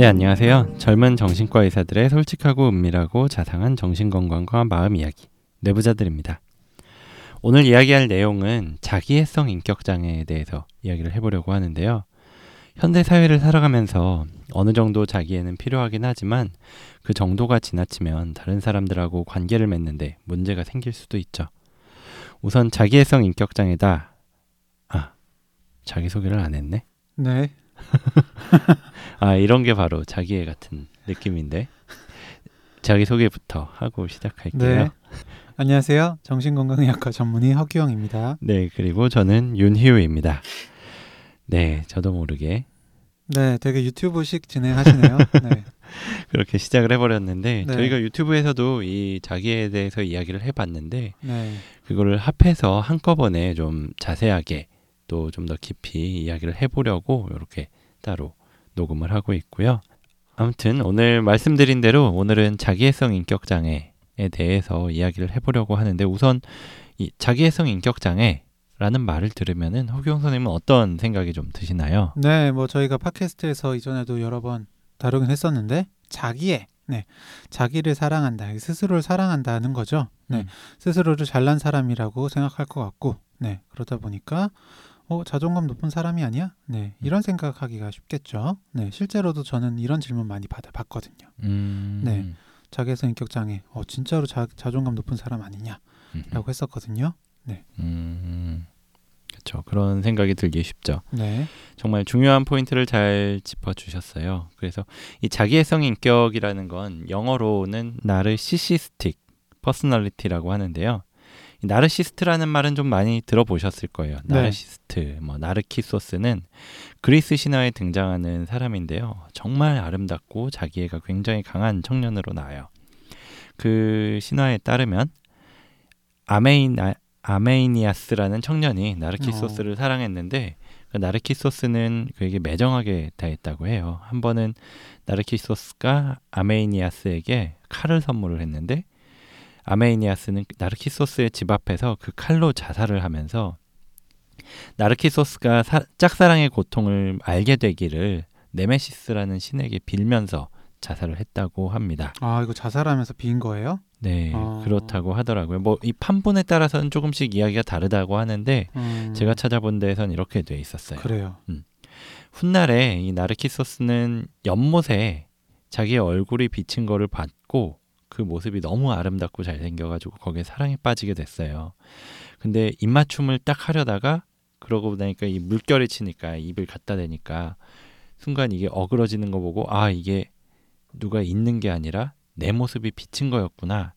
네, 안녕하세요. 젊은 정신과 의사들의 솔직하고 은밀하고 자상한 정신건강과 마음 이야기, 내부자들입니다. 오늘 이야기할 내용은 자기애성 인격장애에 대해서 이야기를 해보려고 하는데요. 현대 사회를 살아가면서 어느 정도 자기애는 필요하긴 하지만 그 정도가 지나치면 다른 사람들하고 관계를 맺는데 문제가 생길 수도 있죠. 우선 자기애성 인격장애다. 아, 자기소개를 안 했네? 네. 아 이런 게 바로 자기애 같은 느낌인데 자기 소개부터 하고 시작할게요. 네. 안녕하세요. 정신건강의학과 전문의 허규영입니다. 네, 그리고 저는 윤희우입니다. 네, 저도 모르게 네, 되게 유튜브식 진행하시네요. 네. 그렇게 시작을 해버렸는데 네. 저희가 유튜브에서도 이 자기에 대해서 이야기를 해봤는데 네. 그거를 합해서 한꺼번에 좀 자세하게 또 좀 더 깊이 이야기를 해보려고 이렇게 따로 녹음을 하고 있고요. 아무튼 오늘 말씀드린 대로 오늘은 자기애성 인격 장애에 대해서 이야기를 해보려고 하는데 우선 이 자기애성 인격 장애 라는 말을 들으면은 허경 선생님은 어떤 생각이 좀 드시나요? 네, 뭐 저희가 팟캐스트에서 이전에도 여러 번 다루긴 했었는데 자기의 네. 자기를 사랑한다. 스스로를 사랑한다는 거죠. 네. 음. 스스로를 잘난 사람이라고 생각할 것 같고 네. 그러다 보니까 어, 자존감 높은 사람이 아니야? 네. 이런 생각하기가 쉽겠죠. 네. 실제로도 저는 이런 질문 많이 받아 봤거든요. 음, 네. 자기애성 인격 장애. 어, 진짜로 자, 자존감 높은 사람 아니냐 라고 음, 했었거든요. 음, 그렇죠. 그런 생각이 들기 쉽죠. 네. 정말 중요한 포인트를 잘 짚어주셨어요. 그래서 이 자기애성 인격이라는 건 영어로는 narcissistic personality라고 하는데요. 이 나르시스트라는 말은 좀 많이 들어보셨을 거예요. 네. 나르시스트, 뭐 나르키소스는 그리스 신화에 등장하는 사람인데요. 정말 아름답고 자기애가 굉장히 강한 청년으로 나와요. 그 신화에 따르면 아메이나 아메이니아스라는 청년이 나르키소스를 사랑했는데 그 나르키소스는 그에게 매정하게 대했다고 해요. 한 번은 나르키소스가 아메이니아스에게 칼을 선물을 했는데 아메이니아스는 나르키소스의 집 앞에서 그 칼로 자살을 하면서 나르키소스가 사- 짝사랑의 고통을 알게 되기를 네메시스라는 신에게 빌면서 자살을 했다고 합니다. 아, 이거 자살하면서 빈 거예요? 네, 어. 그렇다고 하더라고요. 뭐 이 판본에 따라서는 조금씩 이야기가 다르다고 하는데 음, 제가 찾아본 데에선 이렇게 돼 있었어요. 그래요. 훗날에 이 나르키소스는 연못에 자기의 얼굴이 비친 거를 봤고 그 모습이 너무 아름답고 잘생겨가지고 거기에 사랑에 빠지게 됐어요. 근데 입맞춤을 딱 하려다가 그러고 나니까 이 물결이 치니까 입을 갖다 대니까 순간 이게 어그러지는 거 보고 아 이게 누가 있는 게 아니라 내 모습이 비친 거였구나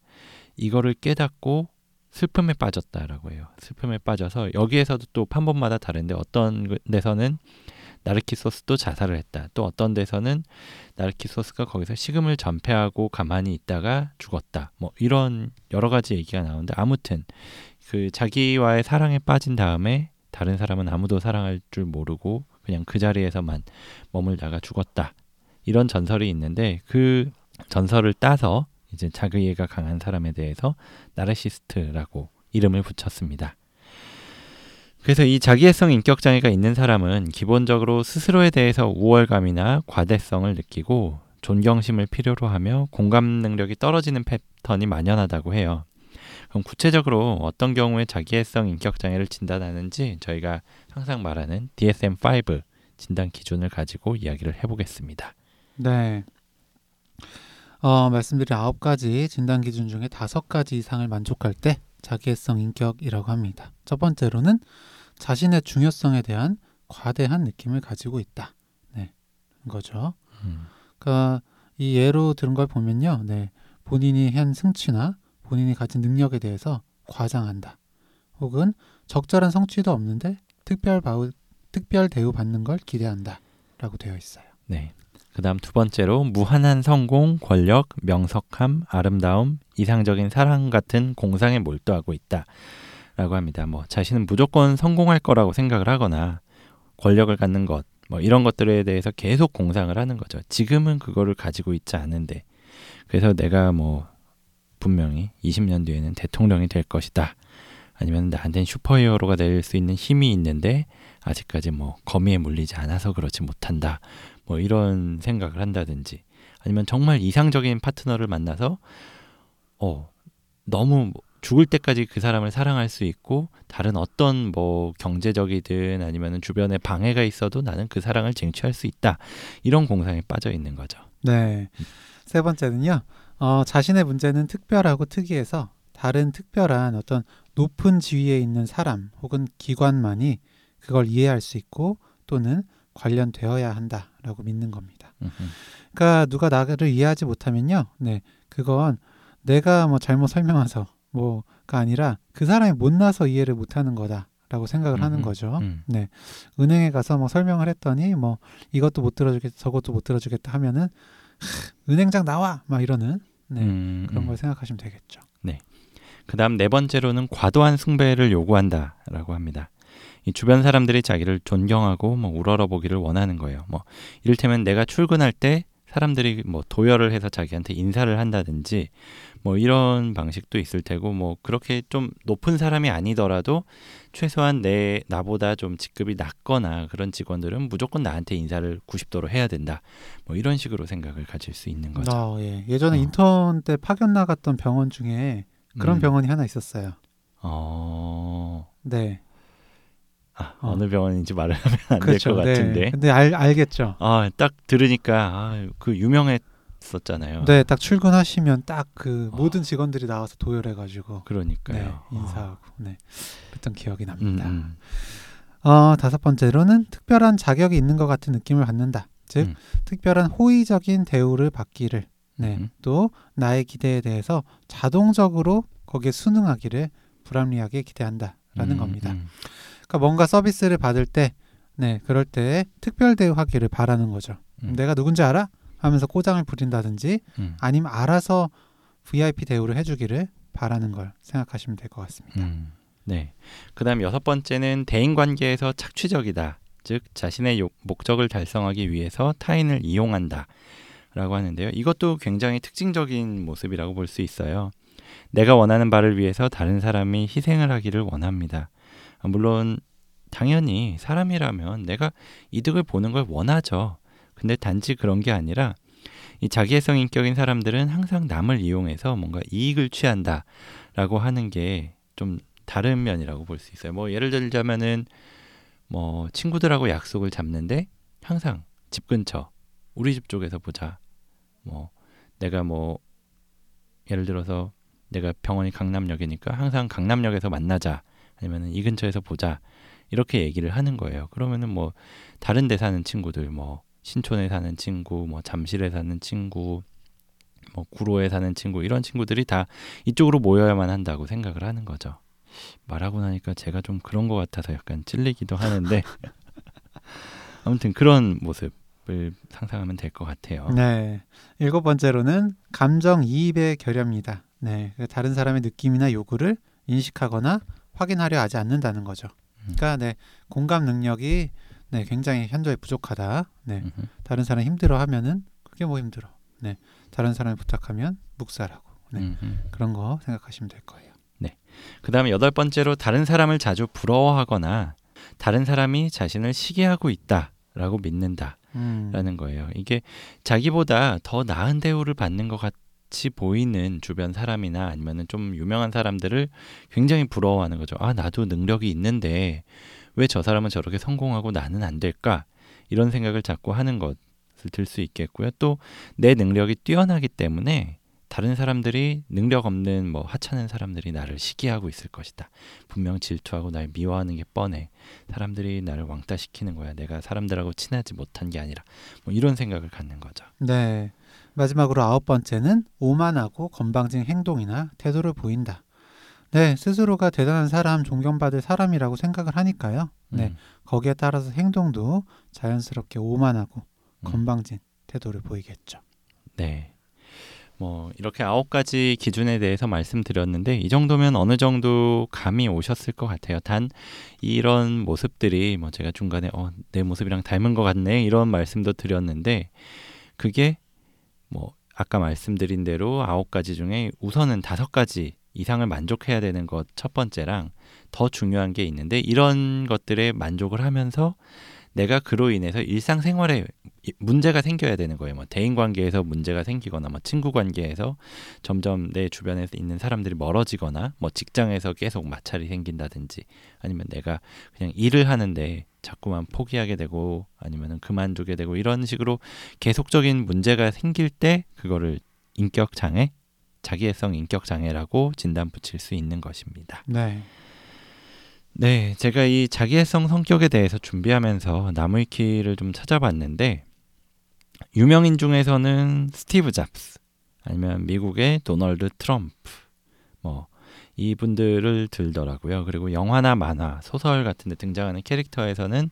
이거를 깨닫고 슬픔에 빠졌다라고 해요. 슬픔에 빠져서 여기에서도 또 판본마다 다른데 어떤 데서는 나르키소스도 자살을 했다. 또 어떤 데서는 나르키소스가 거기서 식음을 전폐하고 가만히 있다가 죽었다. 뭐 이런 여러 가지 얘기가 나오는데 아무튼 그 자기와의 사랑에 빠진 다음에 다른 사람은 아무도 사랑할 줄 모르고 그냥 그 자리에서만 머물다가 죽었다. 이런 전설이 있는데 그 전설을 따서 이제 자기애가 강한 사람에 대해서 나르시스트라고 이름을 붙였습니다. 그래서 이 자기애성 인격 장애가 있는 사람은 기본적으로 스스로에 대해서 우월감이나 과대성을 느끼고 존경심을 필요로 하며 공감 능력이 떨어지는 패턴이 만연하다고 해요. 그럼 구체적으로 어떤 경우에 자기애성 인격 장애를 진단하는지 저희가 항상 말하는 DSM-5 진단 기준을 가지고 이야기를 해보겠습니다. 네. 어, 말씀드린 아홉 가지 진단 기준 중에 다섯 가지 이상을 만족할 때 자기애성 인격이라고 합니다. 첫 번째로는 자신의 중요성에 대한 과대한 느낌을 가지고 있다. 네. 거죠. 음, 그러니까 이 예로 들은 걸 보면요. 네. 본인이 한 승치나 본인이 가진 능력에 대해서 과장한다. 혹은 적절한 성취도 없는데 특별 바우, 특별 대우 받는 걸 기대한다. 라고 되어 있어요. 네. 그다음 두 번째로 무한한 성공, 권력, 명석함, 아름다움, 이상적인 사랑 같은 공상에 몰두하고 있다 라고 합니다. 뭐 자신은 무조건 성공할 거라고 생각을 하거나 권력을 갖는 것, 뭐 이런 것들에 대해서 계속 공상을 하는 거죠. 지금은 그거를 가지고 있지 않은데 그래서 내가 뭐 분명히 20년 뒤에는 대통령이 될 것이다. 아니면 나한테는 슈퍼히어로가 될 수 있는 힘이 있는데 아직까지 뭐 거미에 물리지 않아서 그렇지 못한다. 뭐 이런 생각을 한다든지 아니면 정말 이상적인 파트너를 만나서 어 너무 죽을 때까지 그 사람을 사랑할 수 있고 다른 어떤 뭐 경제적이든 아니면 주변에 방해가 있어도 나는 그 사랑을 쟁취할 수 있다 이런 공상에 빠져 있는 거죠. 네. 세 번째는요. 어, 자신의 문제는 특별하고 특이해서 다른 특별한 어떤 높은 지위에 있는 사람 혹은 기관만이 그걸 이해할 수 있고 또는 관련되어야 한다라고 믿는 겁니다. 그러니까 누가 나를 이해하지 못하면요. 네. 그건 내가 뭐 잘못 설명해서 뭐가 아니라 그 사람이 못나서 이해를 못하는 거다 라고 생각을 하는 거죠. 음. 네, 은행에 가서 뭐 설명을 했더니 뭐 이것도 못 들어주겠다, 저것도 못 들어주겠다 하면은 하, 은행장 나와 막 이러는 네, 음, 그런 음. 걸 생각하시면 되겠죠. 그다음 네 번째로는 과도한 숭배를 요구한다라고 합니다. 이 주변 사람들이 자기를 존경하고 뭐 우러러 보기를 원하는 거예요. 뭐 이를테면 내가 출근할 때 사람들이 뭐 도열을 해서 자기한테 인사를 한다든지 뭐 이런 방식도 있을 테고 뭐 그렇게 좀 높은 사람이 아니더라도 최소한 내 나보다 좀 직급이 낮거나 그런 직원들은 무조건 나한테 인사를 90도로 해야 된다. 뭐 이런 식으로 생각을 가질 수 있는 거죠. 어, 예. 예전에 어. 인턴 때 파견 나갔던 병원 중에 그런 음. 병원이 하나 있었어요. 어. 네, 아, 어. 어느 병원인지 말을 하면 안 될것 그렇죠. 같은데. 네. 근데 알 알겠죠. 아, 딱 들으니까 아, 그 유명했었잖아요. 네, 딱 출근하시면 딱그 어. 모든 직원들이 나와서 도열해 가지고 네, 그러니까요. 인사하고 네, 그랬던 기억이 음, 납니다. 음. 어, 다섯 번째로는 특별한 자격이 있는 것 같은 느낌을 받는다. 즉, 음. 특별한 호의적인 대우를 받기를, 네, 음. 또 나의 기대에 대해서 자동적으로 거기에 순응하기를 불합리하게 기대한다라는 음, 겁니다. 음. 그러니까 뭔가 서비스를 받을 때, 네, 그럴 때 특별 대우하기를 바라는 거죠. 음. 내가 누군지 알아? 하면서 꼬장을 부린다든지, 음. 아니면 알아서 VIP 대우를 해주기를 바라는 걸 생각하시면 될 것 같습니다. 음. 네. 그다음 여섯 번째는 대인 관계에서 착취적이다. 즉 자신의 요- 목적을 달성하기 위해서 타인을 이용한다. 라고 하는데요. 이것도 굉장히 특징적인 모습이라고 볼 수 있어요. 내가 원하는 바를 위해서 다른 사람이 희생을 하기를 원합니다. 아, 물론 당연히 사람이라면 내가 이득을 보는 걸 원하죠. 근데 단지 그런 게 아니라 이 자기애성 인격인 사람들은 항상 남을 이용해서 뭔가 이익을 취한다라고 하는 게 좀 다른 면이라고 볼 수 있어요. 뭐 예를 들자면은 뭐 친구들하고 약속을 잡는데 항상 집 근처 우리 집 쪽에서 보자. 뭐 내가 뭐 예를 들어서 내가 병원이 강남역이니까 항상 강남역에서 만나자. 아니면은 이 근처에서 보자. 이렇게 얘기를 하는 거예요. 그러면은 뭐 다른 데 사는 친구들 뭐 신촌에 사는 친구, 뭐 잠실에 사는 친구, 뭐 구로에 사는 친구 이런 친구들이 다 이쪽으로 모여야만 한다고 생각을 하는 거죠. 말하고 나니까 제가 좀 그런 것 같아서 약간 찔리기도 하는데 아무튼 그런 모습을 상상하면 될 것 같아요. 네. 일곱 번째로는 감정 이입의 결여입니다. 네. 그 다른 사람의 느낌이나 요구를 인식하거나 확인하려 하지 않는다는 거죠. 음. 그러니까 네, 공감 능력이 네, 굉장히 현저히 부족하다. 네. 음흠. 다른 사람 힘들어 하면은 그게 뭐 힘들어. 네. 다른 사람이 부탁하면 묵살하고. 네. 음흠. 그런 거 생각하시면 될 거예요. 그다음에 여덟 번째로 다른 사람을 자주 부러워하거나 다른 사람이 자신을 시기하고 있다라고 믿는다. 음. 라는 거예요. 이게 자기보다 더 나은 대우를 받는 것 같 이 보이는 주변 사람이나 아니면은 좀 유명한 사람들을 굉장히 부러워하는 거죠. 아, 나도 능력이 있는데 왜 저 사람은 저렇게 성공하고 나는 안 될까? 이런 생각을 자꾸 하는 것을 들 수 있겠고요. 또 내 능력이 뛰어나기 때문에 다른 사람들이 능력 없는 뭐 하찮은 사람들이 나를 시기하고 있을 것이다. 분명 질투하고 날 미워하는 게 뻔해. 사람들이 나를 왕따시키는 거야. 내가 사람들하고 친하지 못한 게 아니라 뭐 이런 생각을 갖는 거죠. 네. 마지막으로 아홉 번째는 오만하고 건방진 행동이나 태도를 보인다. 네, 스스로가 대단한 사람, 존경받을 사람이라고 생각을 하니까요. 네, 음, 거기에 따라서 행동도 자연스럽게 오만하고 음. 건방진 태도를 보이겠죠. 네. 뭐 이렇게 아홉 가지 기준에 대해서 말씀드렸는데 이 정도면 어느 정도 감이 오셨을 것 같아요. 단 이런 모습들이 뭐 제가 중간에 어, 내 모습이랑 닮은 것 같네 이런 말씀도 드렸는데 그게 뭐 아까 말씀드린 대로 아홉 가지 중에 우선은 다섯 가지 이상을 만족해야 되는 것 첫 번째랑 더 중요한 게 있는데 이런 것들에 만족을 하면서 내가 그로 인해서 일상생활에 문제가 생겨야 되는 거예요. 뭐 대인 관계에서 문제가 생기거나 뭐 친구 관계에서 점점 내 주변에 있는 사람들이 멀어지거나 뭐 직장에서 계속 마찰이 생긴다든지 아니면 내가 그냥 일을 하는데 자꾸만 포기하게 되고 아니면은 그만두게 되고 이런 식으로 계속적인 문제가 생길 때 그거를 인격 장애, 자기애성 인격 장애라고 진단 붙일 수 있는 것입니다. 네. 네, 제가 이 자기애성 성격에 대해서 준비하면서 나무위키를 좀 찾아봤는데 유명인 중에서는 스티브 잡스 아니면 미국의 도널드 트럼프 뭐 이분들을 들더라고요. 그리고 영화나 만화, 소설 같은 데 등장하는 캐릭터에서는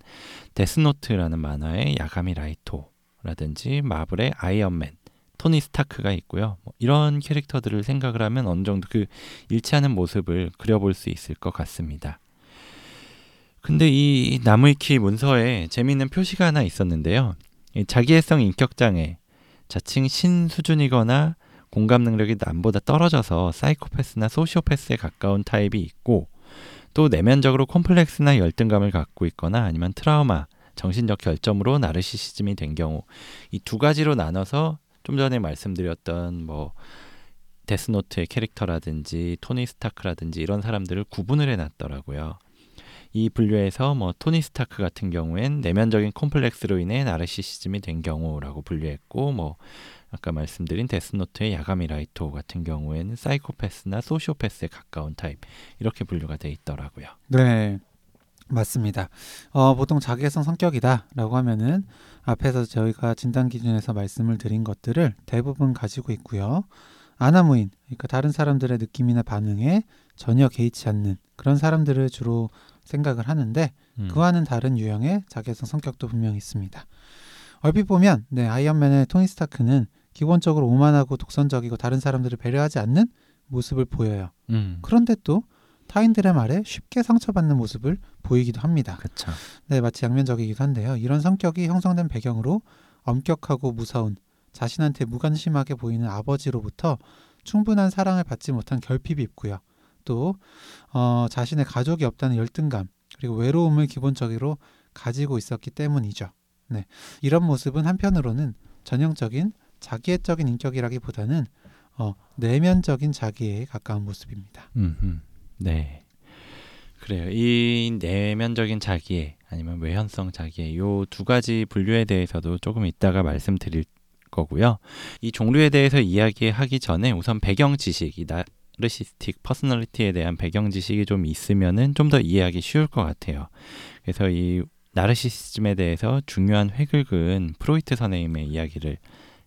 데스노트라는 만화의 야가미 라이토라든지 마블의 아이언맨, 토니 스타크가 있고요. 뭐 이런 캐릭터들을 생각을 하면 어느 정도 그 일치하는 모습을 그려볼 수 있을 것 같습니다. 근데 이 나무위키 문서에 재미있는 표시가 하나 있었는데요. 자기애성 인격장애, 자칭 신수준이거나 공감 능력이 남보다 떨어져서 사이코패스나 소시오패스에 가까운 타입이 있고 또 내면적으로 콤플렉스나 열등감을 갖고 있거나 아니면 트라우마, 정신적 결점으로 나르시시즘이 된 경우 이 두 가지로 나눠서 좀 전에 말씀드렸던 뭐 데스노트의 캐릭터라든지 토니 스타크라든지 이런 사람들을 구분을 해놨더라고요. 이 분류에서 뭐 토니 스타크 같은 경우엔 내면적인 콤플렉스로 인해 나르시시즘이 된 경우라고 분류했고 뭐 아까 말씀드린 데스노트의 야가미 라이토 같은 경우에는 사이코패스나 소시오패스에 가까운 타입 이렇게 분류가 돼 있더라고요. 네. 맞습니다. 어, 보통 자기애성 성격이다라고 하면은 앞에서 저희가 진단 기준에서 말씀을 드린 것들을 대부분 가지고 있고요. 안하무인, 그러니까 다른 사람들의 느낌이나 반응에 전혀 개의치 않는 그런 사람들을 주로 생각을 하는데 음. 그와는 다른 유형의 자기애성 성격도 분명히 있습니다. 얼핏 보면 네, 아이언맨의 토니 스타크는 기본적으로 오만하고 독선적이고 다른 사람들을 배려하지 않는 모습을 보여요. 음. 그런데 또 타인들의 말에 쉽게 상처받는 모습을 보이기도 합니다. 그쵸. 네, 마치 양면적이기도 한데요. 이런 성격이 형성된 배경으로 엄격하고 무서운 자신한테 무관심하게 보이는 아버지로부터 충분한 사랑을 받지 못한 결핍이 있고요. 또 어, 자신의 가족이 없다는 열등감 그리고 외로움을 기본적으로 가지고 있었기 때문이죠. 네, 이런 모습은 한편으로는 전형적인 자기애적인 인격이라기보다는 어, 내면적인 자기에 가까운 모습입니다. 음흠. 네. 그래요. 이 내면적인 자기애 아니면 외현성 자기애 요 두 가지 분류에 대해서도 조금 이따가 말씀드릴 거고요. 이 종류에 대해서 이야기하기 전에 우선 배경 지식, 이 narcissistic personality에 대한 배경 지식이 좀 있으면은 좀 더 이해하기 쉬울 것 같아요. 그래서 이 나르시시즘에 대해서 중요한 획을 그은 프로이트 선생님의 이야기를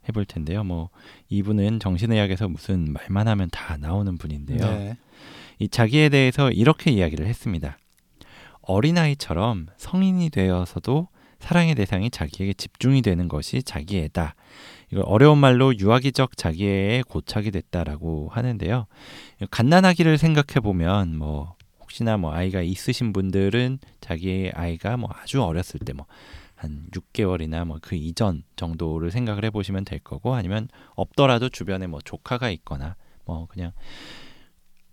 해볼 텐데요. 뭐 이분은 정신의학에서 무슨 말만 하면 다 나오는 분인데요. 네. 이 자기에 대해서 이렇게 이야기를 했습니다. 어린아이처럼 성인이 되어서도 사랑의 대상이 자기에게 집중이 되는 것이 자기애다. 이걸 어려운 말로 유아기적 자기애에 고착이 됐다라고 하는데요. 갓난아기를 생각해 보면 뭐 혹시나 뭐 아이가 있으신 분들은 자기 아이가 뭐 아주 어렸을 때 뭐 한 6개월이나 뭐 그 이전 정도를 생각을 해보시면 될 거고 아니면 없더라도 주변에 뭐 조카가 있거나 뭐 그냥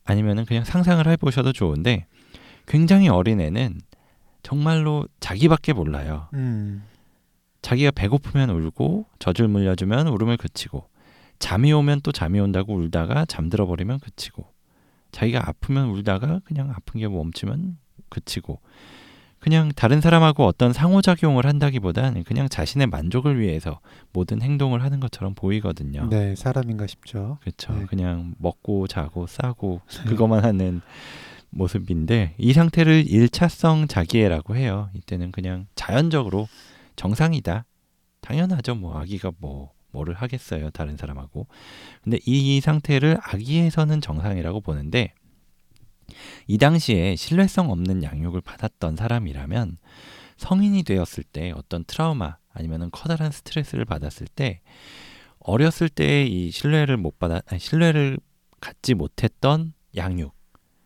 아니면은 그냥 상상을 해보셔도 좋은데 굉장히 어린 애는 정말로 자기밖에 몰라요. 음. 자기가 배고프면 울고 젖을 물려주면 울음을 그치고 잠이 오면 또 잠이 온다고 울다가 잠들어 버리면 그치고 자기가 아프면 울다가 그냥 아픈 게 멈추면 그치고 그냥 다른 사람하고 어떤 상호작용을 한다기보다는 그냥 자신의 만족을 위해서 모든 행동을 하는 것처럼 보이거든요. 네, 사람인가 싶죠. 그렇죠. 네. 그냥 먹고 자고 싸고 네. 그것만 하는 모습인데 이 상태를 일차성 자기애라고 해요. 이때는 그냥 자연적으로 정상이다. 당연하죠. 뭐 아기가 뭐 뭐를 하겠어요. 다른 사람하고. 근데 이 상태를 아기에서는 정상이라고 보는데 이 당시에 신뢰성 없는 양육을 받았던 사람이라면 성인이 되었을 때 어떤 트라우마 아니면은 커다란 스트레스를 받았을 때 어렸을 때 이 신뢰를 못 받아 아니, 신뢰를 갖지 못했던 양육.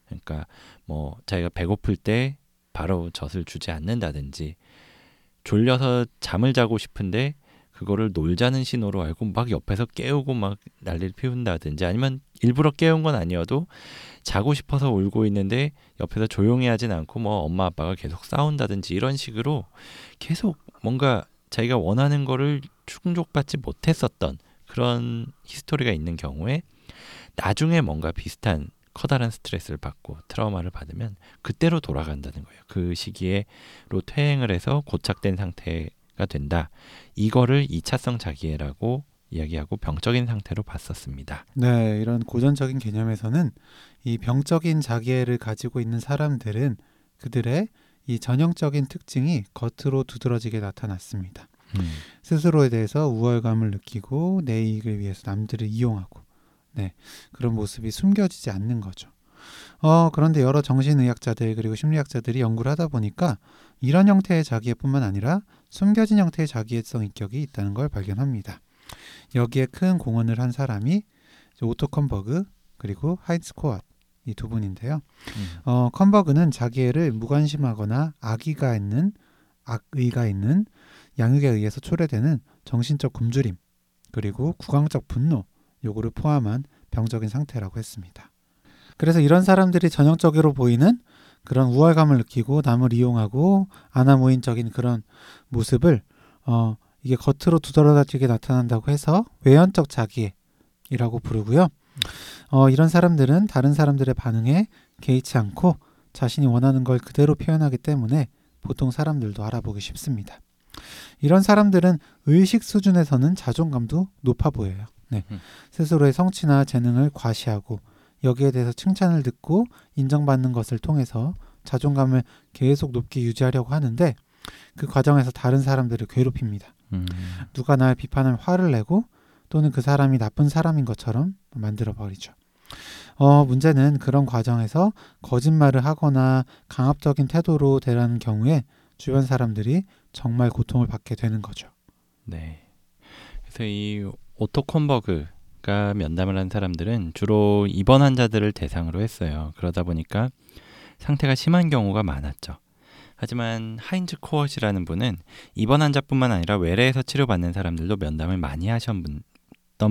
그러니까 뭐 자기가 배고플 때 바로 젖을 주지 않는다든지 졸려서 잠을 자고 싶은데 그거를 놀자는 신호로 알고 막 옆에서 깨우고 막 난리를 피운다든지 아니면 일부러 깨운 건 아니어도 자고 싶어서 울고 있는데 옆에서 조용히 하진 않고 뭐 엄마 아빠가 계속 싸운다든지 이런 식으로 계속 뭔가 자기가 원하는 거를 충족받지 못했었던 그런 히스토리가 있는 경우에 나중에 뭔가 비슷한 커다란 스트레스를 받고 트라우마를 받으면 그때로 돌아간다는 거예요. 그 시기에로 퇴행을 해서 고착된 상태 가 된다. 이거를 이차성 자기애라고 이야기하고 병적인 상태로 봤었습니다. 네, 이런 고전적인 개념에서는 이 병적인 자기애를 가지고 있는 사람들은 그들의 이 전형적인 특징이 겉으로 두드러지게 나타났습니다. 음. 스스로에 대해서 우월감을 느끼고 내 이익을 위해서 남들을 이용하고 네, 그런 모습이 숨겨지지 않는 거죠. 어, 그런데 여러 정신의학자들 그리고 심리학자들이 연구를 하다 보니까 이런 형태의 자기애뿐만 아니라 숨겨진 형태의 자기애성 인격이 있다는 걸 발견합니다. 여기에 큰 공헌을 한 사람이 오토 컨버그 그리고 하인츠 코헛 이 두 분인데요. 음. 어, 컨버그는 자기애를 무관심하거나 악의가 있는 악의가 있는 양육에 의해서 초래되는 정신적 굶주림 그리고 구강적 분노 요구를 포함한 병적인 상태라고 했습니다. 그래서 이런 사람들이 전형적으로 보이는 그런 우월감을 느끼고 남을 이용하고 아나무인적인 그런 모습을 어, 이게 겉으로 두드러지게 나타난다고 해서 외연적 자기애이라고 부르고요. 어, 이런 사람들은 다른 사람들의 반응에 개의치 않고 자신이 원하는 걸 그대로 표현하기 때문에 보통 사람들도 알아보기 쉽습니다. 이런 사람들은 의식 수준에서는 자존감도 높아 보여요. 네. 음. 스스로의 성취나 재능을 과시하고 여기에 대해서 칭찬을 듣고 인정받는 것을 통해서 자존감을 계속 높게 유지하려고 하는데 그 과정에서 다른 사람들을 괴롭힙니다. 음. 누가 날 비판할 화를 내고 또는 그 사람이 나쁜 사람인 것처럼 만들어 버리죠. 어, 문제는 그런 과정에서 거짓말을 하거나 강압적인 태도로 대하는 경우에 주변 사람들이 정말 고통을 받게 되는 거죠. 네. 그래서 이 오토 컨버그가 면담을 한 사람들은 주로 입원 환자들을 대상으로 했어요. 그러다 보니까 상태가 심한 경우가 많았죠. 하지만 하인츠 코헛이라는 분은 입원 환자뿐만 아니라 외래에서 치료받는 사람들도 면담을 많이 하셨던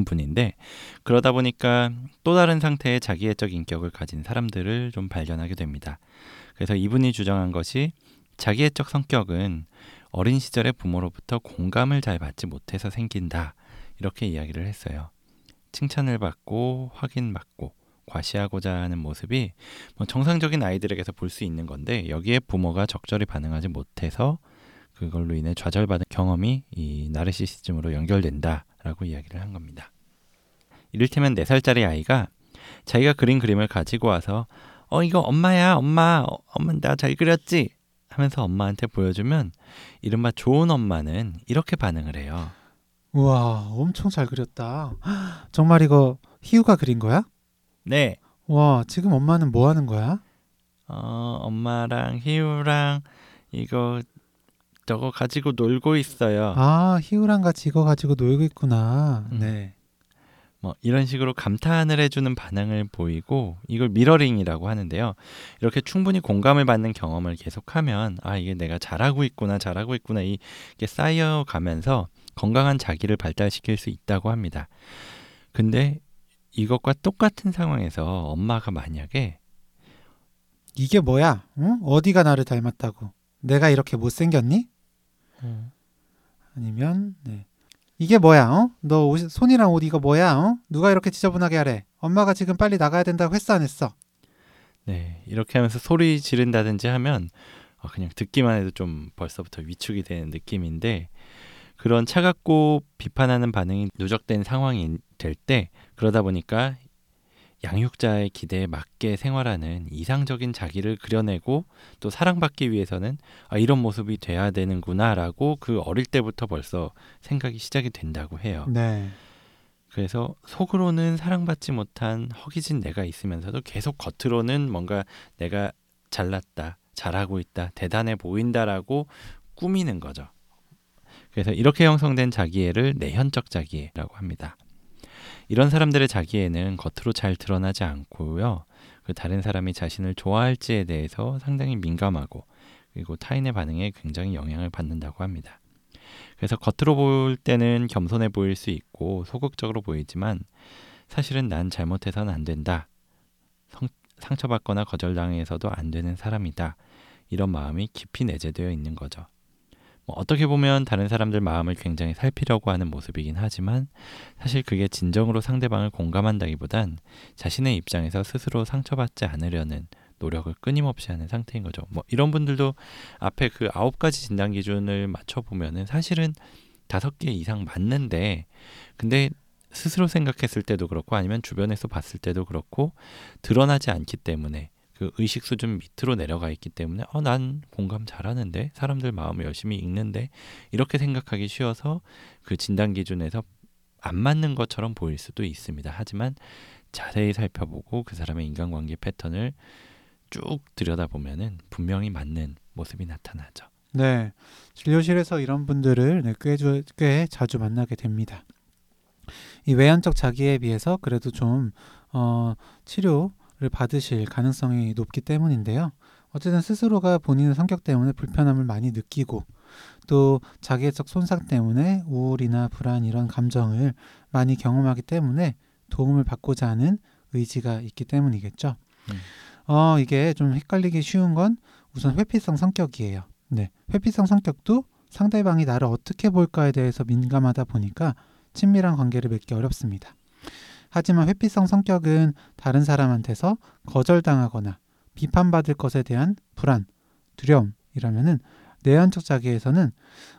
분인데 그러다 보니까 또 다른 상태의 자기애적 인격을 가진 사람들을 좀 발견하게 됩니다. 그래서 이분이 주장한 것이 자기애적 성격은 어린 시절에 부모로부터 공감을 잘 받지 못해서 생긴다. 이렇게 이야기를 했어요. 칭찬을 받고 확인받고 과시하고자 하는 모습이 뭐 정상적인 아이들에게서 볼 수 있는 건데 여기에 부모가 적절히 반응하지 못해서 그걸로 인해 좌절받은 경험이 이 나르시시즘으로 연결된다라고 이야기를 한 겁니다. 이를테면 4살짜리 아이가 자기가 그린 그림을 가지고 와서 어 이거 엄마야 엄마 어, 엄마 나 잘 그렸지 하면서 엄마한테 보여주면 이른바 좋은 엄마는 이렇게 반응을 해요. 우와, 엄청 잘 그렸다. 정말 이거 희우가 그린 거야? 네, 와, 지금 엄마는 뭐 하는 거야? 어, 엄마랑 희우랑 이거 저거 가지고 놀고 있어요. 아, 희우랑 같이 이거 가지고 놀고 있구나. 음. 네. 뭐 이런 식으로 감탄을 해주는 반응을 보이고 이걸 mirroring이라고 하는데요. 이렇게 충분히 공감을 받는 경험을 계속하면 아 이게 내가 잘하고 있구나 잘하고 있구나 이게 쌓여가면서 건강한 자기를 발달시킬 수 있다고 합니다. 근데 이것과 똑같은 상황에서 엄마가 만약에 이게 뭐야? 응? 어디가 나를 닮았다고? 내가 이렇게 못생겼니? 아니면 네. 이게 뭐야? 어? 너 옷, 손이랑 옷 이거 뭐야? 어? 누가 이렇게 지저분하게 하래? 엄마가 지금 빨리 나가야 된다고 했어 안 했어? 네 이렇게 하면서 소리 지른다든지 하면 어, 그냥 듣기만 해도 좀 벌써부터 위축이 되는 느낌인데 그런 차갑고 비판하는 반응이 누적된 상황이 될 때 그러다 보니까 양육자의 기대에 맞게 생활하는 이상적인 자기를 그려내고 또 사랑받기 위해서는 아, 이런 모습이 돼야 되는구나라고 그 어릴 때부터 벌써 생각이 시작이 된다고 해요. 네. 그래서 속으로는 사랑받지 못한 허기진 내가 있으면서도 계속 겉으로는 뭔가 내가 잘났다, 잘하고 있다, 대단해 보인다라고 꾸미는 거죠. 그래서 이렇게 형성된 자기애를 내현적 자기애라고 합니다. 이런 사람들의 자기애는 겉으로 잘 드러나지 않고요. 그 다른 사람이 자신을 좋아할지에 대해서 상당히 민감하고 그리고 타인의 반응에 굉장히 영향을 받는다고 합니다. 그래서 겉으로 볼 때는 겸손해 보일 수 있고 소극적으로 보이지만 사실은 난 잘못해서는 안 된다. 성, 상처받거나 거절당해서도 안 되는 사람이다. 이런 마음이 깊이 내재되어 있는 거죠. 뭐 어떻게 보면 다른 사람들 마음을 굉장히 살피려고 하는 모습이긴 하지만 사실 그게 진정으로 상대방을 공감한다기보단 자신의 입장에서 스스로 상처받지 않으려는 노력을 끊임없이 하는 상태인 거죠. 뭐 이런 분들도 앞에 그 아홉 가지 진단 기준을 맞춰 보면은 사실은 다섯 개 이상 맞는데 근데 스스로 생각했을 때도 그렇고 아니면 주변에서 봤을 때도 그렇고 드러나지 않기 때문에 그 의식 수준 밑으로 내려가 있기 때문에 어 난 공감 잘하는데 사람들 마음을 열심히 읽는데 이렇게 생각하기 쉬워서 그 진단 기준에서 안 맞는 것처럼 보일 수도 있습니다. 하지만 자세히 살펴보고 그 사람의 인간관계 패턴을 쭉 들여다보면은 분명히 맞는 모습이 나타나죠. 네. 진료실에서 이런 분들을 네, 꽤, 주- 꽤 자주 만나게 됩니다. 이 외향적 자기에 비해서 그래도 좀 어, 치료 를 받으실 가능성이 높기 때문인데요. 어쨌든 스스로가 본인의 성격 때문에 불편함을 많이 느끼고 또 자기애적 손상 때문에 우울이나 불안 이런 감정을 많이 경험하기 때문에 도움을 받고자 하는 의지가 있기 때문이겠죠. 음. 어, 이게 좀 헷갈리기 쉬운 건 우선 회피성 성격이에요. 네. 회피성 성격도 상대방이 나를 어떻게 볼까에 대해서 민감하다 보니까 친밀한 관계를 맺기 어렵습니다. 하지만 회피성 성격은 다른 사람한테서 거절당하거나 비판받을 것에 대한 불안, 두려움이라면은 내연적 자기에서는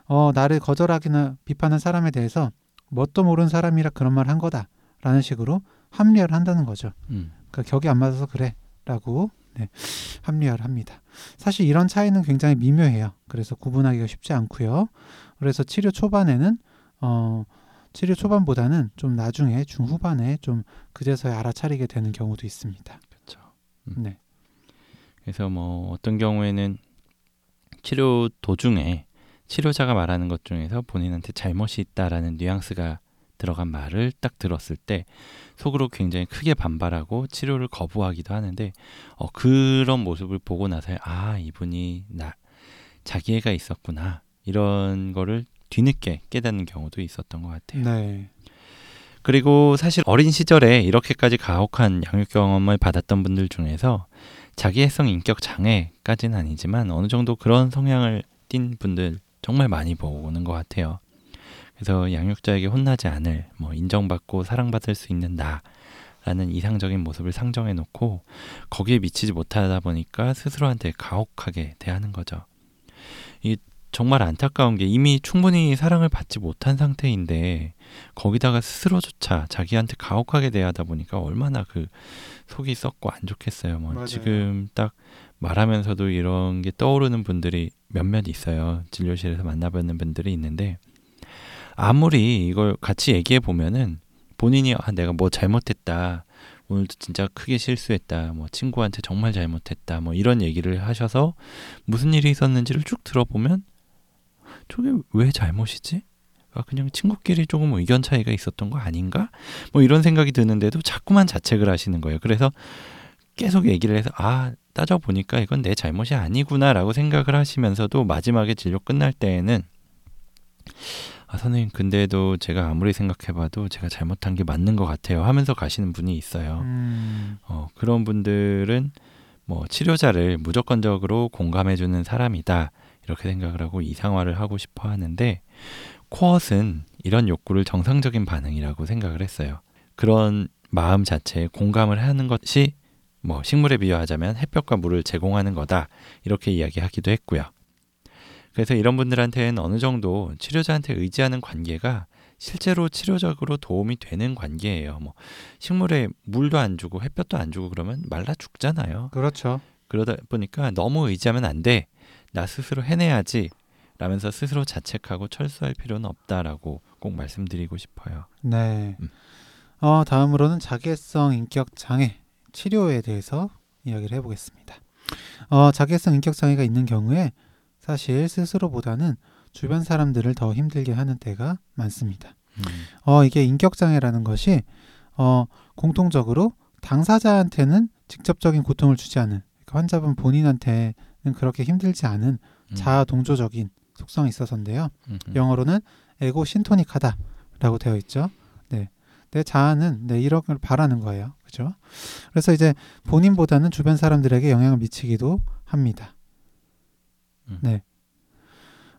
어, 나를 거절하기나 비판한 사람에 대해서 뭣도 모르는 사람이라 그런 말 한 거다라는 식으로 합리화를 한다는 거죠. 음. 그러니까 격이 안 맞아서 그래라고 네, 합리화를 합니다. 사실 이런 차이는 굉장히 미묘해요. 그래서 구분하기가 쉽지 않고요. 그래서 치료 초반에는 어, 치료 초반보다는 좀 나중에 중후반에 좀 그제서야 알아차리게 되는 경우도 있습니다. 그렇죠. 네, 그래서 뭐 어떤 경우에는 치료 도중에 치료자가 말하는 것 중에서 본인한테 잘못이 있다라는 뉘앙스가 들어간 말을 딱 들었을 때 속으로 굉장히 크게 반발하고 치료를 거부하기도 하는데 어, 그런 모습을 보고 나서 아 이분이 나 자기애가 있었구나 이런 거를 뒤늦게 깨닫는 경우도 있었던 것 같아요. 네, 그리고 사실 어린 시절에 이렇게까지 가혹한 양육 경험을 받았던 분들 중에서 자기애성 인격 장애까지는 아니지만 어느 정도 그런 성향을 띈 분들 정말 많이 보는 것 같아요. 그래서 양육자에게 혼나지 않을, 뭐 인정받고 사랑받을 수 있는 나라는 이상적인 모습을 상정해 놓고 거기에 미치지 못하다 보니까 스스로한테 가혹하게 대하는 거죠. 이 정말 안타까운 게 이미 충분히 사랑을 받지 못한 상태인데 거기다가 스스로조차 자기한테 가혹하게 대하다 보니까 얼마나 그 속이 썩고 안 좋겠어요. 뭐 맞아요. 지금 딱 말하면서도 이런 게 떠오르는 분들이 몇몇 있어요. 진료실에서 만나뵙는 분들이 있는데 아무리 이걸 같이 얘기해 보면은 본인이 아 내가 뭐 잘못했다. 오늘도 진짜 크게 실수했다. 뭐 친구한테 정말 잘못했다. 뭐 이런 얘기를 하셔서 무슨 일이 있었는지를 쭉 들어보면 저게 왜 잘못이지? 아, 그냥 친구끼리 조금 의견 차이가 있었던 거 아닌가? 뭐 이런 생각이 드는데도 자꾸만 자책을 하시는 거예요. 그래서 계속 얘기를 해서 아 따져 보니까 이건 내 잘못이 아니구나라고 생각을 하시면서도 마지막에 진료 끝날 때에는 아 선생님 근데도 제가 아무리 생각해봐도 제가 잘못한 게 맞는 것 같아요 하면서 가시는 분이 있어요. 음, 어, 그런 분들은 뭐 치료자를 무조건적으로 공감해주는 사람이다 이렇게 생각을 하고 이상화를 하고 싶어 하는데 코엇은 이런 욕구를 정상적인 반응이라고 생각을 했어요. 그런 마음 자체에 공감을 하는 것이 뭐 식물에 비유하자면 햇볕과 물을 제공하는 거다 이렇게 이야기하기도 했고요. 그래서 이런 분들한테는 어느 정도 치료자한테 의지하는 관계가 실제로 치료적으로 도움이 되는 관계예요. 뭐 식물에 물도 안 주고 햇볕도 안 주고 그러면 말라 죽잖아요. 그렇죠. 그러다 보니까 너무 의지하면 안 돼. 나 스스로 해내야지. 라면서 스스로 자책하고 철수할 필요는 없다라고 꼭 말씀드리고 싶어요. 네. 음. 어, 다음으로는 자기애성 인격 장애 치료에 대해서 이야기를 해보겠습니다. 어, 자기애성 인격 장애가 있는 경우에 사실 스스로보다는 주변 사람들을 더 힘들게 하는 때가 많습니다. 음, 어, 이게 인격 장애라는 것이 어, 공통적으로 당사자한테는 직접적인 고통을 주지 않은 그러니까 환자분 본인한테는 그렇게 힘들지 않은 음, 자아 동조적인 속성이 있어서인데요. 영어로는 에고 신토닉하다라고 되어 있죠. 네. 내 자아는 네, 이런 걸 바라는 거예요. 그죠? 그래서 이제 본인보다는 주변 사람들에게 영향을 미치기도 합니다. 음. 네.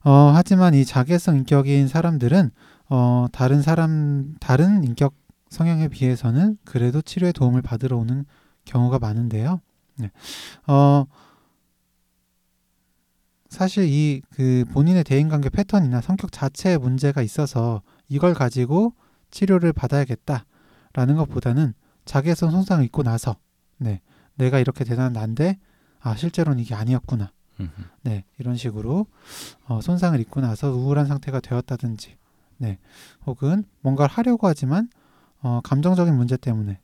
어, 하지만 이 자기애성 인격인 사람들은 어, 다른 사람 다른 인격 성향에 비해서는 그래도 치료에 도움을 받으러 오는 경우가 많은데요. 네. 어, 사실 이 그 본인의 대인관계 패턴이나 성격 자체에 문제가 있어서 이걸 가지고 치료를 받아야겠다라는 것보다는 자기애성 손상을 입고 나서 네 내가 이렇게 대단한 난데 아 실제로는 이게 아니었구나 네 이런 식으로 어, 손상을 입고 나서 우울한 상태가 되었다든지 네 혹은 뭔가를 하려고 하지만 어, 감정적인 문제 때문에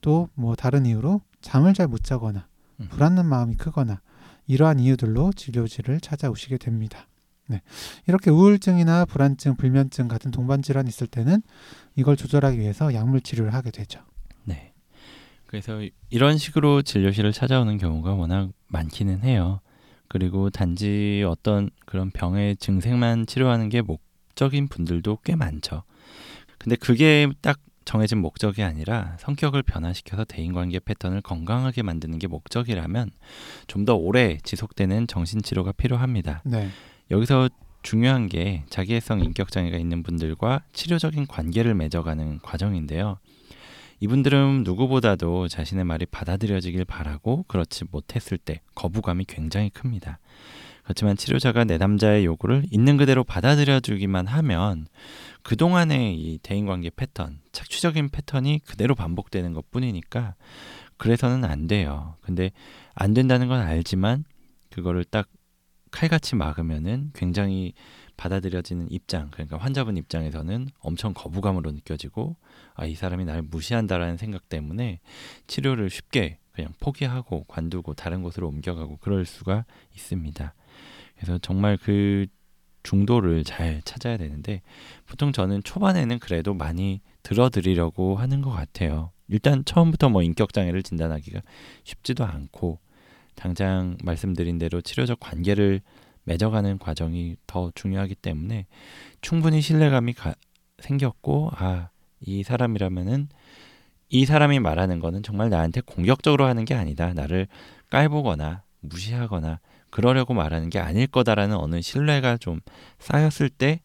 또 뭐 다른 이유로 잠을 잘 못 자거나 음. 불안한 마음이 크거나 이러한 이유들로 진료실을 찾아오시게 됩니다. 네. 이렇게 우울증이나 불안증, 불면증 같은 동반 질환이 있을 때는 이걸 조절하기 위해서 약물 치료를 하게 되죠. 네. 그래서 이런 식으로 진료실을 찾아오는 경우가 워낙 많기는 해요. 그리고 단지 어떤 그런 병의 증세만 치료하는 게 목적인 분들도 꽤 많죠. 근데 그게 딱 정해진 목적이 아니라 성격을 변화시켜서 대인관계 패턴을 건강하게 만드는 게 목적이라면 좀 더 오래 지속되는 정신치료가 필요합니다. 네. 여기서 중요한 게 자기애성 인격 장애가 있는 분들과 치료적인 관계를 맺어가는 과정인데요. 이분들은 누구보다도 자신의 말이 받아들여지길 바라고 그렇지 못했을 때 거부감이 굉장히 큽니다. 그렇지만 치료자가 내담자의 요구를 있는 그대로 받아들여주기만 하면 그동안의 이 대인관계 패턴, 착취적인 패턴이 그대로 반복되는 것 뿐이니까 그래서는 안 돼요. 근데 안 된다는 건 알지만 그거를 딱 칼같이 막으면은 굉장히 받아들여지는 입장, 그러니까 환자분 입장에서는 엄청 거부감으로 느껴지고 아, 이 사람이 나를 무시한다라는 생각 때문에 치료를 쉽게 그냥 포기하고 관두고 다른 곳으로 옮겨가고 그럴 수가 있습니다. 그래서 정말 그 중도를 잘 찾아야 되는데 보통 저는 초반에는 그래도 많이 들어드리려고 하는 것 같아요. 일단 처음부터 뭐 인격 장애를 진단하기가 쉽지도 않고 당장 말씀드린 대로 치료적 관계를 맺어가는 과정이 더 중요하기 때문에 충분히 신뢰감이 가, 생겼고 아 이 사람이라면은 이 사람이 말하는 거는 정말 나한테 공격적으로 하는 게 아니다 나를 깔보거나 무시하거나 그러려고 말하는 게 아닐 거다라는 어느 신뢰가 좀 쌓였을 때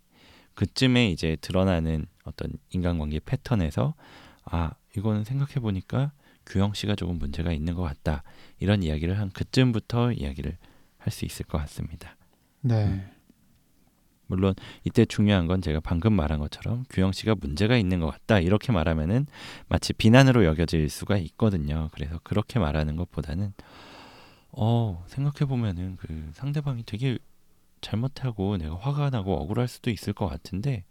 그쯤에 이제 드러나는 어떤 인간관계 패턴에서 아 이거는 생각해 보니까 규영 씨가 조금 문제가 있는 것 같다 이런 이야기를 한 그쯤부터 이야기를 할 수 있을 것 같습니다. 네. 물론 이때 중요한 건 제가 방금 말한 것처럼 규영 씨가 문제가 있는 것 같다 이렇게 말하면은 마치 비난으로 여겨질 수가 있거든요. 그래서 그렇게 말하는 것보다는 어 생각해 보면은 그 상대방이 되게 잘못하고 내가 화가 나고 억울할 수도 있을 것 같은데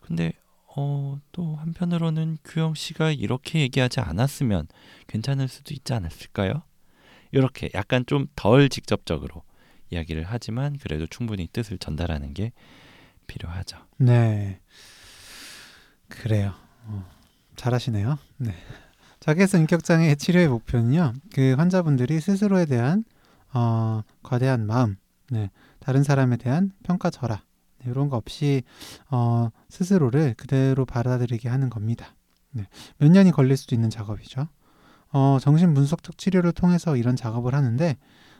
근데 어 또 한편으로는 규영 씨가 이렇게 얘기하지 않았으면 괜찮을 수도 있지 않았을까요? 이렇게 약간 좀 덜 직접적으로 이야기를 하지만 그래도 충분히 뜻을 전달하는 게 필요하죠. 네. 그래요. 어, 잘하시네요. 네. 자기애성 인격장애 치료의 목표는요. 그 환자분들이 스스로에 대한 어, 거대한 마음, 네. 다른 사람에 대한 평가 절하 네, 이런 거 없이 어, 스스로를 그대로 받아들이게 하는 겁니다. 네. 몇 년이 걸릴 수도 있는 작업이죠. 어, 정신 분석적 치료를 통해서 이런 작업을 하는데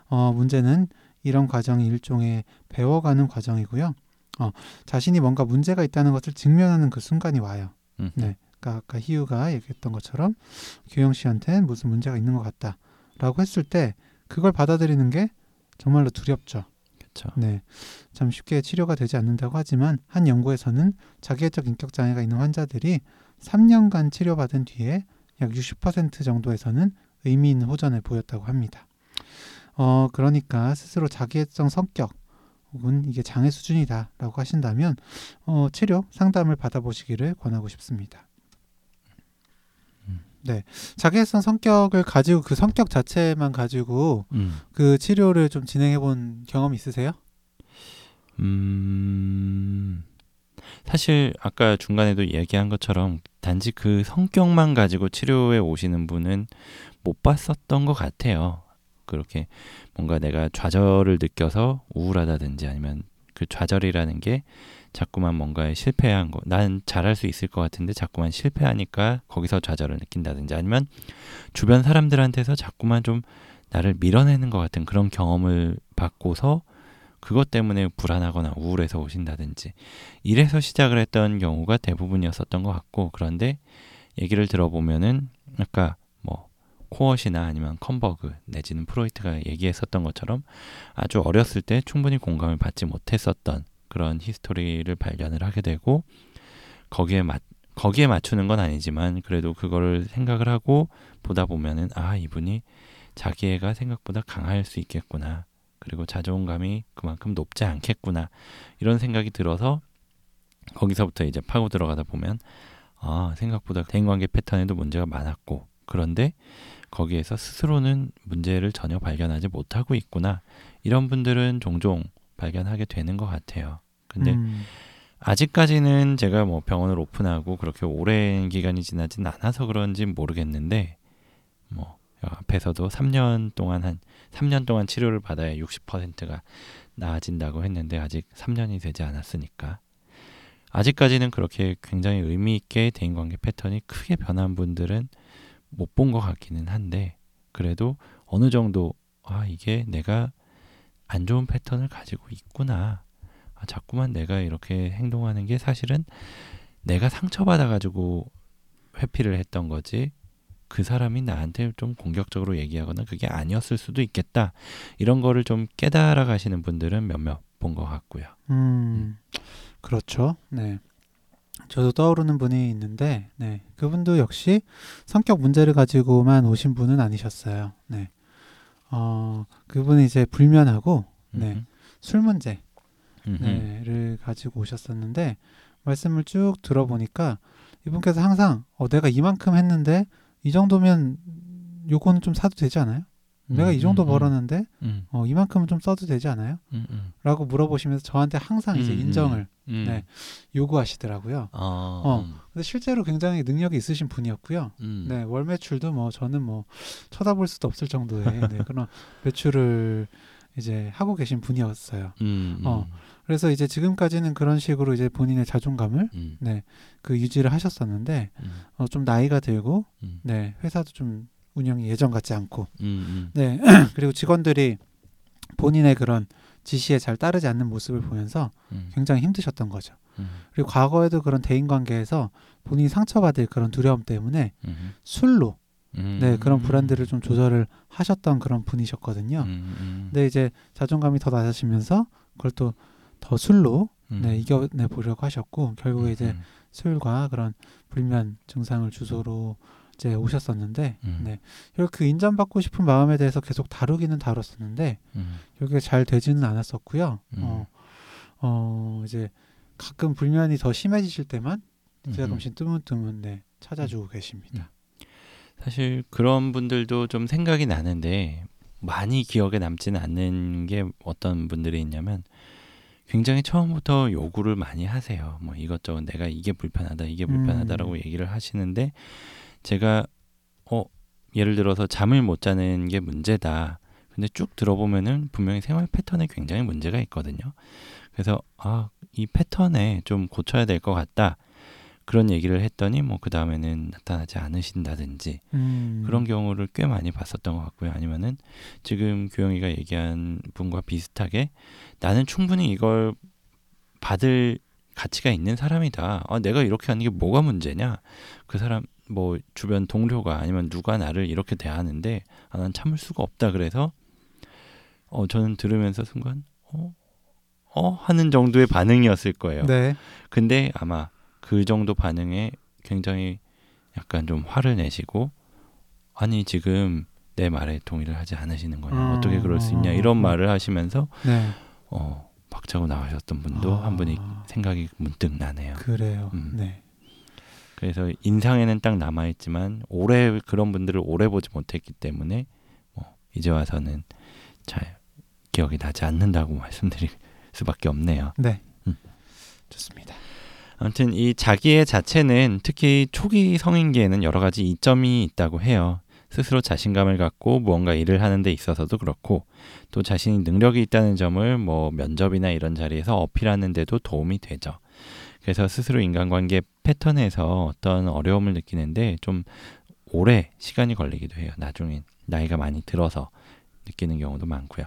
어, 문제는 이런 과정이 일종의 배워가는 과정이고요. 어, 자신이 뭔가 문제가 있다는 것을 직면하는 그 순간이 와요. 음. 네. 그러니까 아까 희우가 얘기했던 것처럼 규영 씨한테 무슨 문제가 있는 것 같다라고 했을 때 그걸 받아들이는 게 정말로 두렵죠. 그렇죠. 네. 참 쉽게 치료가 되지 않는다고 하지만 한 연구에서는 자기애적 인격 장애가 있는 환자들이 3년간 치료받은 뒤에 약 60% 정도에서는 의미 있는 호전을 보였다고 합니다. 어, 그러니까 스스로 자기애성 성격 혹은 이게 장애 수준이다라고 하신다면 어, 치료 상담을 받아보시기를 권하고 싶습니다. 음. 네, 자기애성 성격을 가지고 그 성격 자체만 가지고 음. 그 치료를 좀 진행해 본 경험 있으세요? 음. 사실 아까 중간에도 이야기한 것처럼 단지 그 성격만 가지고 치료에 오시는 분은 못 봤었던 것 같아요. 그렇게 뭔가 내가 좌절을 느껴서 우울하다든지 아니면 그 좌절이라는 게 자꾸만 뭔가에 실패한 거, 난 잘할 수 있을 것 같은데 자꾸만 실패하니까 거기서 좌절을 느낀다든지 아니면 주변 사람들한테서 자꾸만 좀 나를 밀어내는 것 같은 그런 경험을 받고서 그것 때문에 불안하거나 우울해서 오신다든지 이래서 시작을 했던 경우가 대부분이었었던 것 같고 그런데 얘기를 들어보면은 아까 뭐 코헛이나 아니면 컨버그 내지는 프로이트가 얘기했었던 것처럼 아주 어렸을 때 충분히 공감을 받지 못했었던 그런 history를 발견을 하게 되고 거기에 맞 거기에 맞추는 건 아니지만 그래도 그거를 생각을 하고 보다 보면은 아 이분이 자기애가 생각보다 강할 수 있겠구나. 그리고 자존감이 그만큼 높지 않겠구나. 이런 생각이 들어서 거기서부터 이제 파고 들어가다 보면 아 생각보다 대인관계 패턴에도 문제가 많았고 그런데 거기에서 스스로는 문제를 전혀 발견하지 못하고 있구나. 이런 분들은 종종 발견하게 되는 것 같아요. 근데 음. 아직까지는 제가 뭐 병원을 오픈하고 그렇게 오랜 기간이 지나진 않아서 그런지 모르겠는데 뭐 앞에서도 3년 동안 한 3년 동안 치료를 받아야 60%가 나아진다고 했는데 아직 3년이 되지 않았으니까 아직까지는 그렇게 굉장히 의미 있게 대인관계 패턴이 크게 변한 분들은 못 본 것 같기는 한데 그래도 어느 정도 아 이게 내가 안 좋은 패턴을 가지고 있구나 아, 자꾸만 내가 이렇게 행동하는 게 사실은 내가 상처받아 가지고 회피를 했던 거지 그 사람이 나한테 좀 공격적으로 얘기하거나 그게 아니었을 수도 있겠다 이런 거를 좀 깨달아 가시는 분들은 몇몇 본 것 같고요. 음, 그렇죠. 네. 저도 떠오르는 분이 있는데, 네. 그분도 역시 성격 문제를 가지고만 오신 분은 아니셨어요. 네. 어, 그분이 이제 불면하고, 네. 음흠. 술 문제. 네,를 가지고 오셨었는데, 말씀을 쭉 들어보니까 이분께서 항상, 어, 내가 이만큼 했는데, 이 정도면 요거는 좀 사도 되지 않아요? 내가 이 음, 정도 음, 음. 벌었는데, 음, 어, 이만큼은 좀 써도 되지 않아요? 음, 음. 라고 물어보시면서 저한테 항상 이제 음, 음. 인정을 음. 네. 요구하시더라고요. 어, 어. 음, 근데 실제로 굉장히 능력이 있으신 분이었고요. 음. 네, 월 매출도 뭐 저는 뭐 쳐다볼 수도 없을 정도의 네, 그런 매출을 이제 하고 계신 분이었어요. 음, 음. 어. 그래서 이제 지금까지는 그런 식으로 이제 본인의 자존감을 음, 네, 그 유지를 하셨었는데 음, 어, 좀 나이가 들고 음, 네, 회사도 좀 운영이 예전 같지 않고 음, 음. 네, 그리고 직원들이 본인의 그런 지시에 잘 따르지 않는 모습을 보면서 음, 굉장히 힘드셨던 거죠. 음, 그리고 과거에도 그런 대인 관계에서 본인이 상처받을 그런 두려움 때문에 음, 술로 음. 네 그런 브랜드를 좀 조절을 하셨던 그런 분이셨거든요. 근데 이제 자존감이 더 낮아지면서 그걸 또 더 술로 음. 네 이겨내 보려고 하셨고 결국에 이제 음, 술과 그런 불면 증상을 주소로 이제 오셨었는데 음, 네 그리고 그 인정받고 싶은 마음에 대해서 계속 다루기는 다뤘었는데 음, 결국에 잘 되지는 않았었고요. 음. 어, 어 이제 가끔 불면이 더 심해지실 때만 음. 가끔씩 뜨문뜨문 네, 찾아주고 계십니다. 사실 그런 분들도 좀 생각이 나는데 많이 기억에 남지는 않는 게 어떤 분들이 있냐면 굉장히 처음부터 요구를 많이 하세요. 뭐 이것저것 내가 이게 불편하다, 이게 불편하다라고 음. 얘기를 하시는데 제가 어 예를 들어서 잠을 못 자는 게 문제다. 근데 쭉 들어보면은 분명히 생활 패턴에 굉장히 문제가 있거든요. 그래서 아 이 패턴에 좀 고쳐야 될 것 같다. 그런 얘기를 했더니 뭐 그 다음에는 나타나지 않으신다든지 음. 그런 경우를 꽤 많이 봤었던 것 같고요. 아니면은 지금 교영이가 얘기한 분과 비슷하게 나는 충분히 이걸 받을 가치가 있는 사람이다. 아, 내가 이렇게 하는 게 뭐가 문제냐? 그 사람 뭐 주변 동료가 아니면 누가 나를 이렇게 대하는데 아, 난 참을 수가 없다. 그래서 어 저는 들으면서 순간 어? 어 하는 정도의 반응이었을 거예요. 네. 근데 아마 그 정도 반응에 굉장히 약간 좀 화를 내시고 아니 지금 내 말에 동의를 하지 않으시는 거냐 어. 어떻게 그럴 수 있냐 이런 말을 하시면서 네. 어 박차고 나가셨던 분도 아. 한 분이 생각이 문득 나네요. 그래요. 음. 네. 그래서 인상에는 딱 남아 있지만 오래 그런 분들을 오래 보지 못했기 때문에 뭐 이제 와서는 잘 기억이 나지 않는다고 말씀드릴 수밖에 없네요. 네. 음. 좋습니다. 아무튼 이 자기의 자체는 특히 초기 성인기에는 여러 가지 이점이 있다고 해요. 스스로 자신감을 갖고 무언가 일을 하는 데 있어서도 그렇고 또 자신이 능력이 있다는 점을 뭐 면접이나 이런 자리에서 어필하는 데도 도움이 되죠. 그래서 스스로 인간관계 패턴에서 어떤 어려움을 느끼는데 좀 오래 시간이 걸리기도 해요. 나중에 나이가 많이 들어서 느끼는 경우도 많고요.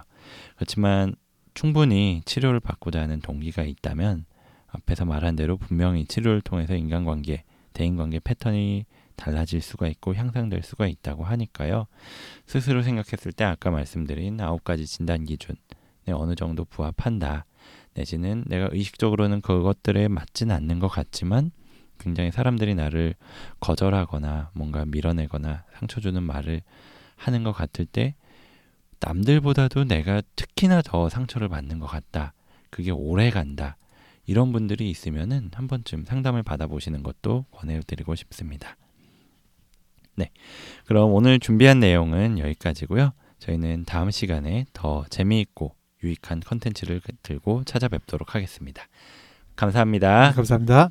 그렇지만 충분히 치료를 받고자 하는 동기가 있다면 앞에서 말한 대로 분명히 치료를 통해서 인간관계, 대인관계 패턴이 달라질 수가 있고 향상될 수가 있다고 하니까요. 스스로 생각했을 때 아까 말씀드린 아홉 가지 진단 기준에 어느 정도 부합한다. 내지는 내가 의식적으로는 그것들에 맞진 않는 것 같지만 굉장히 사람들이 나를 거절하거나 뭔가 밀어내거나 상처 주는 말을 하는 것 같을 때 남들보다도 내가 특히나 더 상처를 받는 것 같다. 그게 오래 간다. 이런 분들이 있으면은 한 번쯤 상담을 받아보시는 것도 권해드리고 싶습니다. 네. 그럼 오늘 준비한 내용은 여기까지고요. 저희는 다음 시간에 더 재미있고 유익한 컨텐츠를 들고 찾아뵙도록 하겠습니다. 감사합니다. 감사합니다.